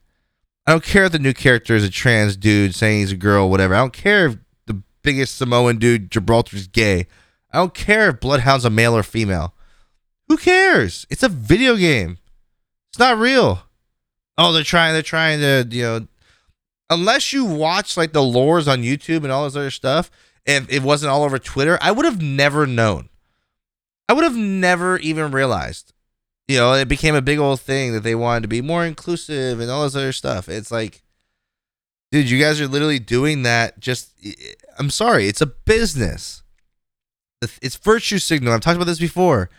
I don't care if the new character is a trans dude saying he's a girl, whatever. I don't care if the biggest Samoan dude Gibraltar's gay. I don't care if Bloodhound's a male or female. Who cares? It's a video game. It's not real. Oh, they're trying. They're trying to, you know, unless you watch like the lores on YouTube and all this other stuff. If it wasn't all over Twitter, I would have never known. I would have never even realized. You know, it became a big old thing that they wanted to be more inclusive and all this other stuff. It's like, dude, you guys are literally doing that. Just, I'm sorry, it's a business. It's virtue signal. I've talked about this before.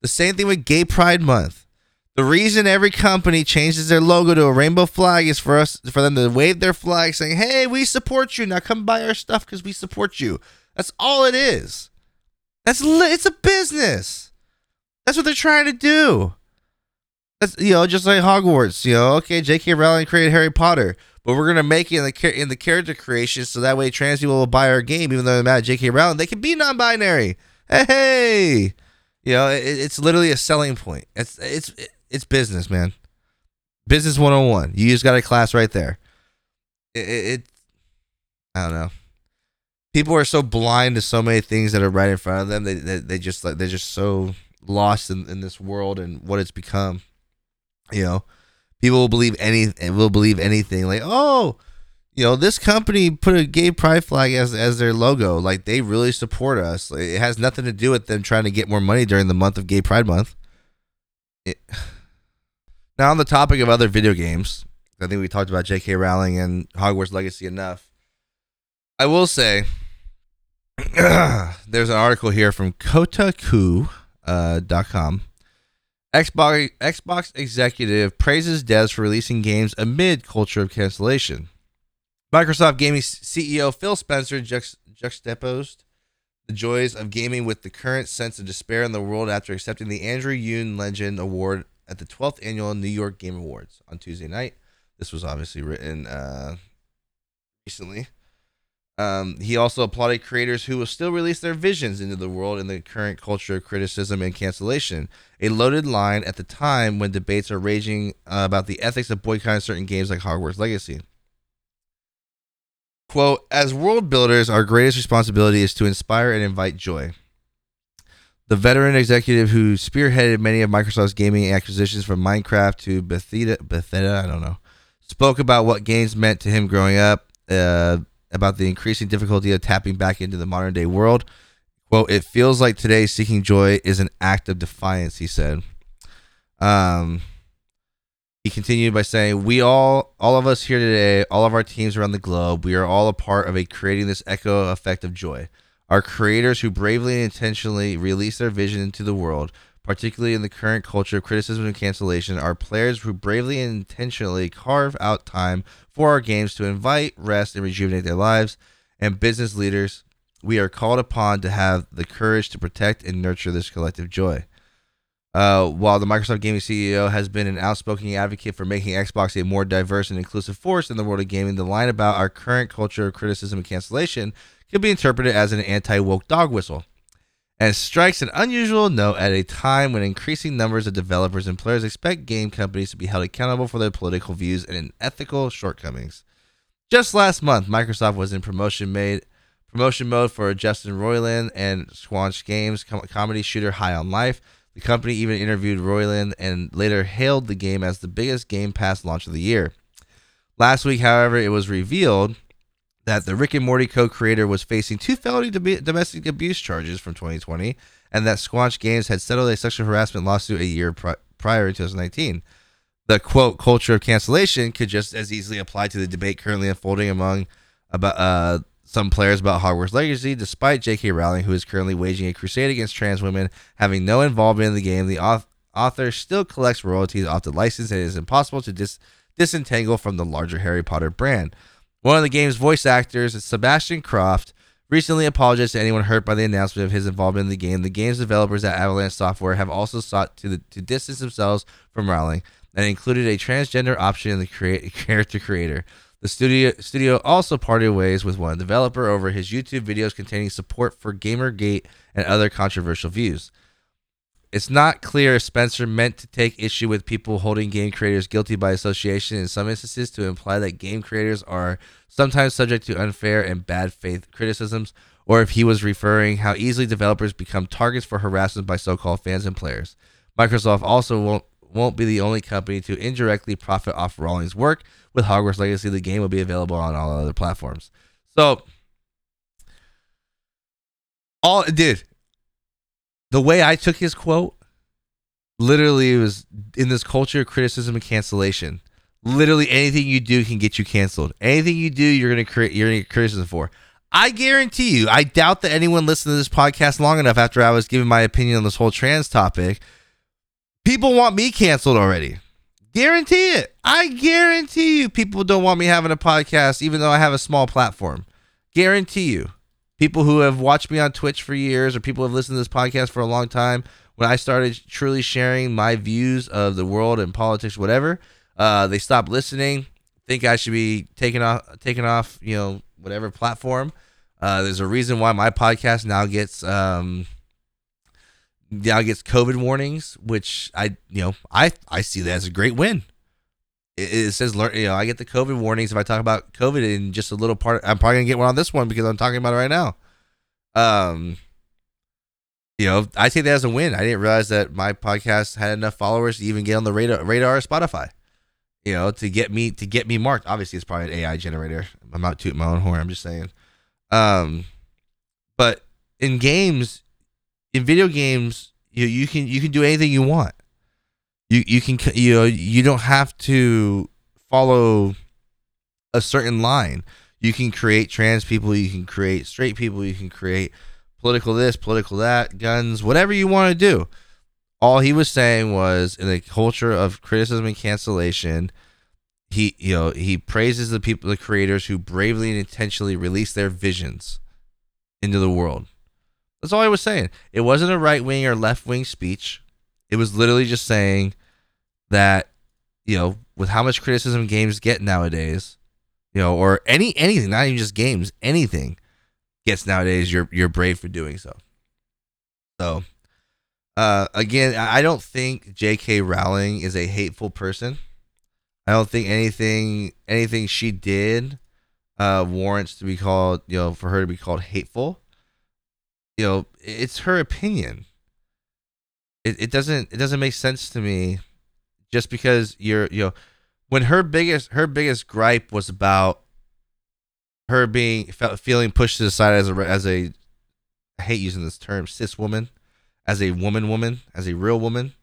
The same thing with Gay Pride Month. The reason every company changes their logo to a rainbow flag is for us for them to wave their flag saying, "Hey, we support you. Now come buy our stuff because we support you." That's all it is. That's li- it's a business. That's what they're trying to do. That's you know just like Hogwarts. You know, okay, J.K. Rowling created Harry Potter, but we're gonna make it in the in the character creation so that way trans people will buy our game, even though they're mad at J.K. Rowling. They can be non-binary. Hey, hey. you know, it, it's literally a selling point. It's it's it's business, man. Business 101. You just got a class right there. It, it, it I don't know. People are so blind to so many things that are right in front of them. They they, they just like they're just so lost in, in this world and what it's become. You know, people will believe any will believe anything like, "Oh, you know, this company put a gay pride flag as as their logo. Like they really support us. it has nothing to do with them trying to get more money during the month of Gay Pride Month." It, now, on the topic of other video games, I think we talked about J.K. Rowling and Hogwarts Legacy enough. I will say there's an article here from Kotaku.com. Uh. Xbox Xbox executive praises devs for releasing games amid culture of cancellation. Microsoft Gaming CEO Phil Spencer juxtaposed the joys of gaming with the current sense of despair in the world after accepting the Andrew Yoon Legend Award at the 12th annual New York Game Awards on Tuesday night. This was obviously written uh, recently. Um, he also applauded creators who will still release their visions into the world in the current culture of criticism and cancellation. A loaded line at the time when debates are raging uh, about the ethics of boycotting certain games like Hogwarts Legacy. Quote, as world builders, our greatest responsibility is to inspire and invite joy. The veteran executive who spearheaded many of Microsoft's gaming acquisitions from Minecraft to Bethesda, Bethesda I don't know, spoke about what games meant to him growing up, uh, about the increasing difficulty of tapping back into the modern day world. Quote, it feels like today seeking joy is an act of defiance, he said. Um, he continued by saying, We all, all of us here today, all of our teams around the globe, we are all a part of a creating this echo effect of joy Our creators who bravely and intentionally release their vision into the world, particularly in the current culture of criticism and cancellation, are players who bravely and intentionally carve out time for our games to invite, rest, and rejuvenate their lives, and business leaders. We are called upon to have the courage to protect and nurture this collective joy. Uh, while the Microsoft Gaming CEO has been an outspoken advocate for making Xbox a more diverse and inclusive force in the world of gaming, the line about our current culture of criticism and cancellation could be interpreted as an anti woke dog whistle and strikes an unusual note at a time when increasing numbers of developers and players expect game companies to be held accountable for their political views and ethical shortcomings. Just last month, Microsoft was in promotion made promotion mode for Justin Roiland and Squanch Games com- comedy shooter High on Life. The company even interviewed Roiland and later hailed the game as the biggest Game Pass launch of the year. Last week, however, it was revealed that the Rick and Morty co-creator was facing two felony domestic abuse charges from 2020, and that Squanch Games had settled a sexual harassment lawsuit a year pri- prior in 2019. The quote culture of cancellation could just as easily apply to the debate currently unfolding among about uh, some players about Hogwarts Legacy, despite J.K. Rowling, who is currently waging a crusade against trans women, having no involvement in the game. The author still collects royalties off the license, and it is impossible to dis- disentangle from the larger Harry Potter brand. One of the game's voice actors, Sebastian Croft, recently apologized to anyone hurt by the announcement of his involvement in the game. The game's developers at Avalanche Software have also sought to, to distance themselves from Rowling and included a transgender option in the create, character creator. The studio studio also parted ways with one developer over his YouTube videos containing support for Gamergate and other controversial views. It's not clear if Spencer meant to take issue with people holding game creators guilty by association in some instances to imply that game creators are sometimes subject to unfair and bad faith criticisms, or if he was referring how easily developers become targets for harassment by so-called fans and players. Microsoft also won't won't be the only company to indirectly profit off Rowling's work. With Hogwarts Legacy, the game will be available on all other platforms. So, all dude, the way I took his quote, literally, it was in this culture of criticism and cancellation. literally anything you do can get you canceled. Anything you do, you're gonna create you're gonna get criticism for. I guarantee you, I doubt that anyone listened to this podcast long enough after I was giving my opinion on this whole trans topic. People want me canceled already. Guarantee it. I guarantee you people don't want me having a podcast, even though I have a small platform. Guarantee you. People who have watched me on Twitch for years or people who have listened to this podcast for a long time, when I started truly sharing my views of the world and politics, whatever, uh, they stopped listening. Think I should be taken off, taken off, you know, whatever platform. Uh, there's a reason why my podcast now gets um, now gets COVID warnings, which I you know I I see that as a great win. It, it says learn you know I get the COVID warnings if I talk about COVID in just a little part. I'm probably gonna get one on this one because I'm talking about it right now. Um, you know I take that as a win. I didn't realize that my podcast had enough followers to even get on the radar radar of Spotify. You know to get me to get me marked. Obviously, it's probably an AI generator. I'm not tooting my own horn. I'm just saying. Um, but in games, in video games, you you can you can do anything you want. You you can you know you don't have to follow a certain line. You can create trans people. You can create straight people. You can create political this, political that, guns, whatever you want to do. All he was saying was in a culture of criticism and cancellation, he you know he praises the people the creators who bravely and intentionally release their visions into the world that's all he was saying it wasn't a right wing or left wing speech it was literally just saying that you know with how much criticism games get nowadays you know or any anything not even just games anything gets nowadays you're you're brave for doing so so uh again i don't think jk rowling is a hateful person I don't think anything anything she did uh, warrants to be called, you know, for her to be called hateful. You know, it's her opinion. It, it doesn't it doesn't make sense to me just because you're you know when her biggest her biggest gripe was about her being feeling pushed to the side as a as a I hate using this term cis woman as a woman woman as a real woman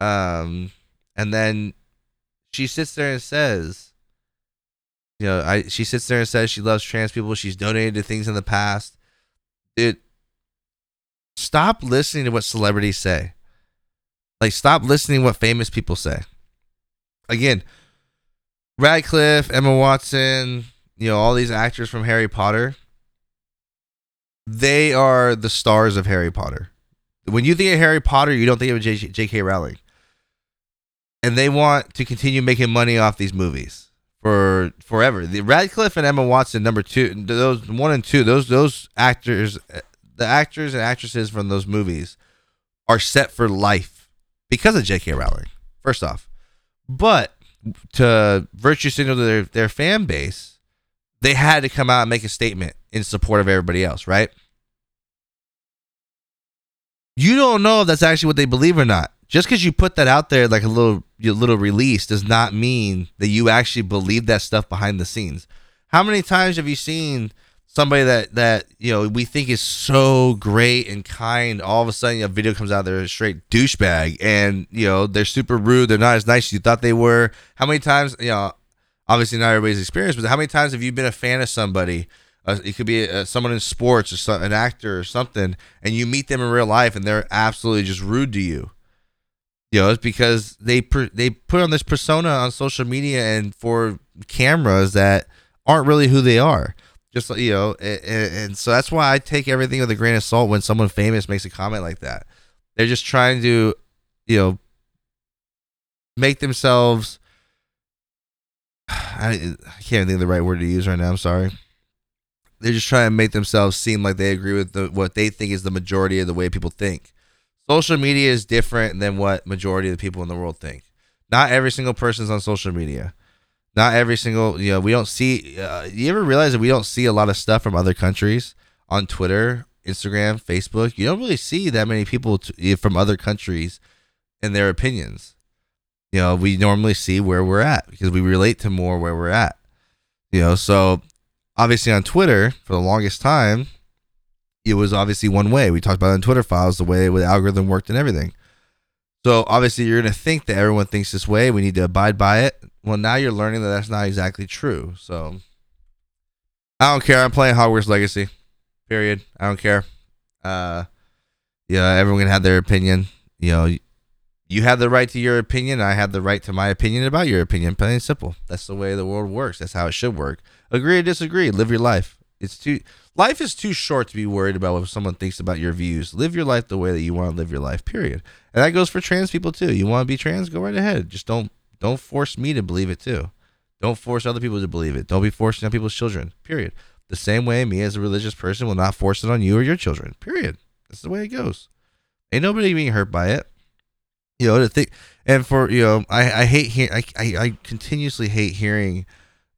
um and then she sits there and says, you know, I she sits there and says she loves trans people. She's donated to things in the past. It stop listening to what celebrities say. Like stop listening what famous people say. Again, Radcliffe, Emma Watson, you know, all these actors from Harry Potter. They are the stars of Harry Potter. When you think of Harry Potter, you don't think of J.K. Rowling and they want to continue making money off these movies for forever. The Radcliffe and Emma Watson, number two, those one and two, those those actors, the actors and actresses from those movies are set for life because of J.K. Rowling. First off, but to virtue signal to their their fan base, they had to come out and make a statement in support of everybody else, right? You don't know if that's actually what they believe or not just because you put that out there like a little little release does not mean that you actually believe that stuff behind the scenes. How many times have you seen somebody that that you know we think is so great and kind? All of a sudden, a video comes out, they're a straight douchebag, and you know they're super rude. They're not as nice as you thought they were. How many times, you know, obviously not everybody's experience, but how many times have you been a fan of somebody? Uh, it could be uh, someone in sports or some, an actor or something, and you meet them in real life, and they're absolutely just rude to you you know, it's because they per, they put on this persona on social media and for cameras that aren't really who they are. Just you know, and, and so that's why I take everything with a grain of salt when someone famous makes a comment like that. They're just trying to, you know, make themselves. I, I can't think of the right word to use right now. I'm sorry. They're just trying to make themselves seem like they agree with the, what they think is the majority of the way people think social media is different than what majority of the people in the world think. Not every single person's on social media. Not every single, you know, we don't see. Uh, you ever realize that we don't see a lot of stuff from other countries on Twitter, Instagram, Facebook? You don't really see that many people t- from other countries and their opinions. You know, we normally see where we're at because we relate to more where we're at. You know, so obviously on Twitter for the longest time, it was obviously one way. We talked about it in Twitter files, the way the algorithm worked and everything. So obviously, you're going to think that everyone thinks this way. We need to abide by it. Well, now you're learning that that's not exactly true. So I don't care. I'm playing Hogwarts Legacy. Period. I don't care. Uh, yeah, everyone can have their opinion. You know, you have the right to your opinion. I have the right to my opinion about your opinion. Plain and simple. That's the way the world works. That's how it should work. Agree or disagree. Live your life. It's too life is too short to be worried about what someone thinks about your views. Live your life the way that you want to live your life. Period. And that goes for trans people too. You want to be trans? Go right ahead. Just don't don't force me to believe it too. Don't force other people to believe it. Don't be forcing on people's children. Period. The same way me as a religious person will not force it on you or your children. Period. That's the way it goes. Ain't nobody being hurt by it. You know, to think and for you know, I, I hate hearing I, I, I continuously hate hearing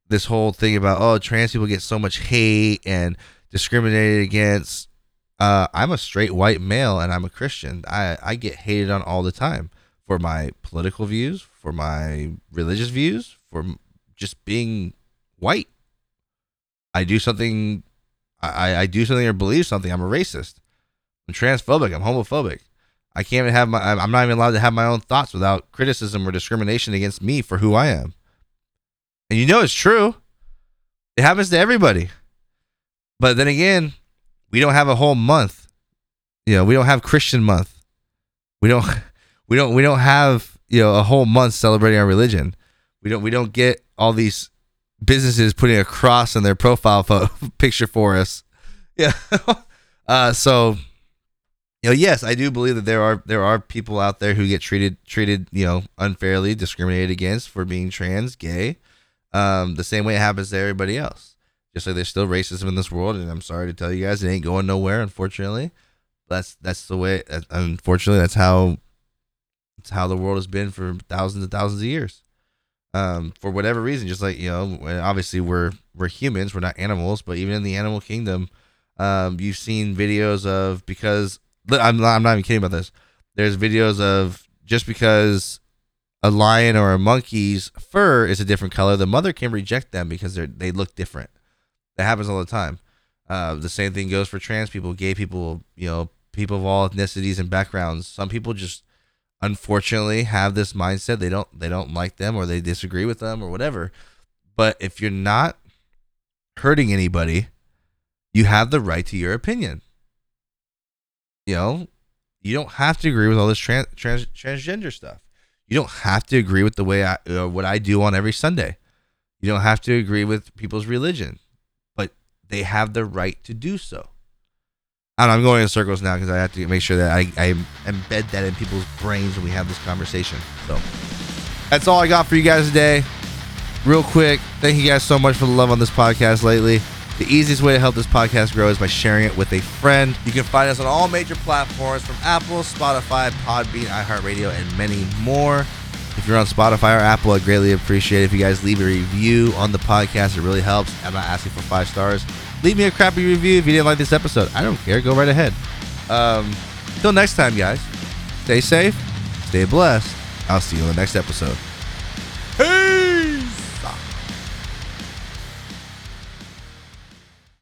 this whole thing about oh trans people get so much hate and discriminated against. Uh, I'm a straight white male and I'm a Christian. I, I get hated on all the time for my political views, for my religious views, for just being white. I do something, I, I do something or believe something. I'm a racist. I'm transphobic. I'm homophobic. I can't even have my. I'm not even allowed to have my own thoughts without criticism or discrimination against me for who I am. And you know it's true. It happens to everybody. But then again, we don't have a whole month. You know, we don't have Christian month. We don't we don't we don't have, you know, a whole month celebrating our religion. We don't we don't get all these businesses putting a cross on their profile photo, picture for us. Yeah. uh so you know, yes, I do believe that there are there are people out there who get treated treated, you know, unfairly, discriminated against for being trans, gay, um, the same way it happens to everybody else. Just like there's still racism in this world, and I'm sorry to tell you guys, it ain't going nowhere. Unfortunately, that's that's the way. Unfortunately, that's how it's how the world has been for thousands and thousands of years. Um, for whatever reason, just like you know, obviously we're we're humans, we're not animals, but even in the animal kingdom, um, you've seen videos of because I'm not, I'm not even kidding about this. There's videos of just because a lion or a monkey's fur is a different color, the mother can reject them because they they look different. That happens all the time. Uh, the same thing goes for trans people, gay people, you know, people of all ethnicities and backgrounds. Some people just unfortunately have this mindset. They don't they don't like them or they disagree with them or whatever. But if you're not hurting anybody, you have the right to your opinion. You know, you don't have to agree with all this trans, trans transgender stuff. You don't have to agree with the way I uh, what I do on every Sunday. You don't have to agree with people's religion, but they have the right to do so. I am going in circles now because I have to make sure that I, I embed that in people's brains when we have this conversation. So that's all I got for you guys today. Real quick, thank you guys so much for the love on this podcast lately. The easiest way to help this podcast grow is by sharing it with a friend. You can find us on all major platforms from Apple, Spotify, Podbean, iHeartRadio, and many more. If you're on Spotify or Apple, I'd greatly appreciate it if you guys leave a review on the podcast. It really helps. I'm not asking for five stars. Leave me a crappy review if you didn't like this episode. I don't care. Go right ahead. Um, until next time, guys, stay safe, stay blessed. I'll see you in the next episode. Hey!